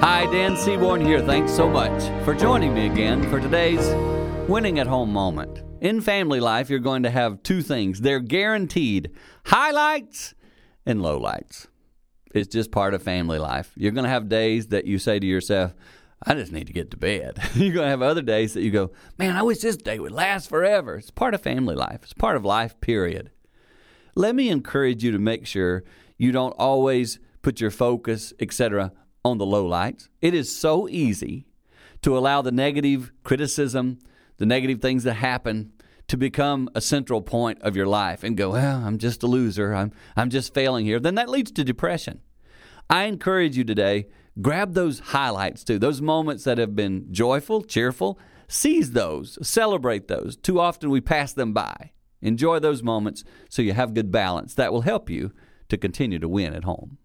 Hi, Dan Seaborn here. Thanks so much for joining me again for today's winning at home moment. In family life, you're going to have two things. They're guaranteed highlights and lowlights. It's just part of family life. You're going to have days that you say to yourself, I just need to get to bed. You're going to have other days that you go, man, I wish this day would last forever. It's part of family life, it's part of life, period. Let me encourage you to make sure you don't always put your focus, etc., on the lowlights. It is so easy to allow the negative criticism, the negative things that happen to become a central point of your life and go, well, I'm just a loser. I'm, I'm just failing here. Then that leads to depression. I encourage you today, grab those highlights too, those moments that have been joyful, cheerful. Seize those, celebrate those. Too often we pass them by. Enjoy those moments so you have good balance. That will help you to continue to win at home.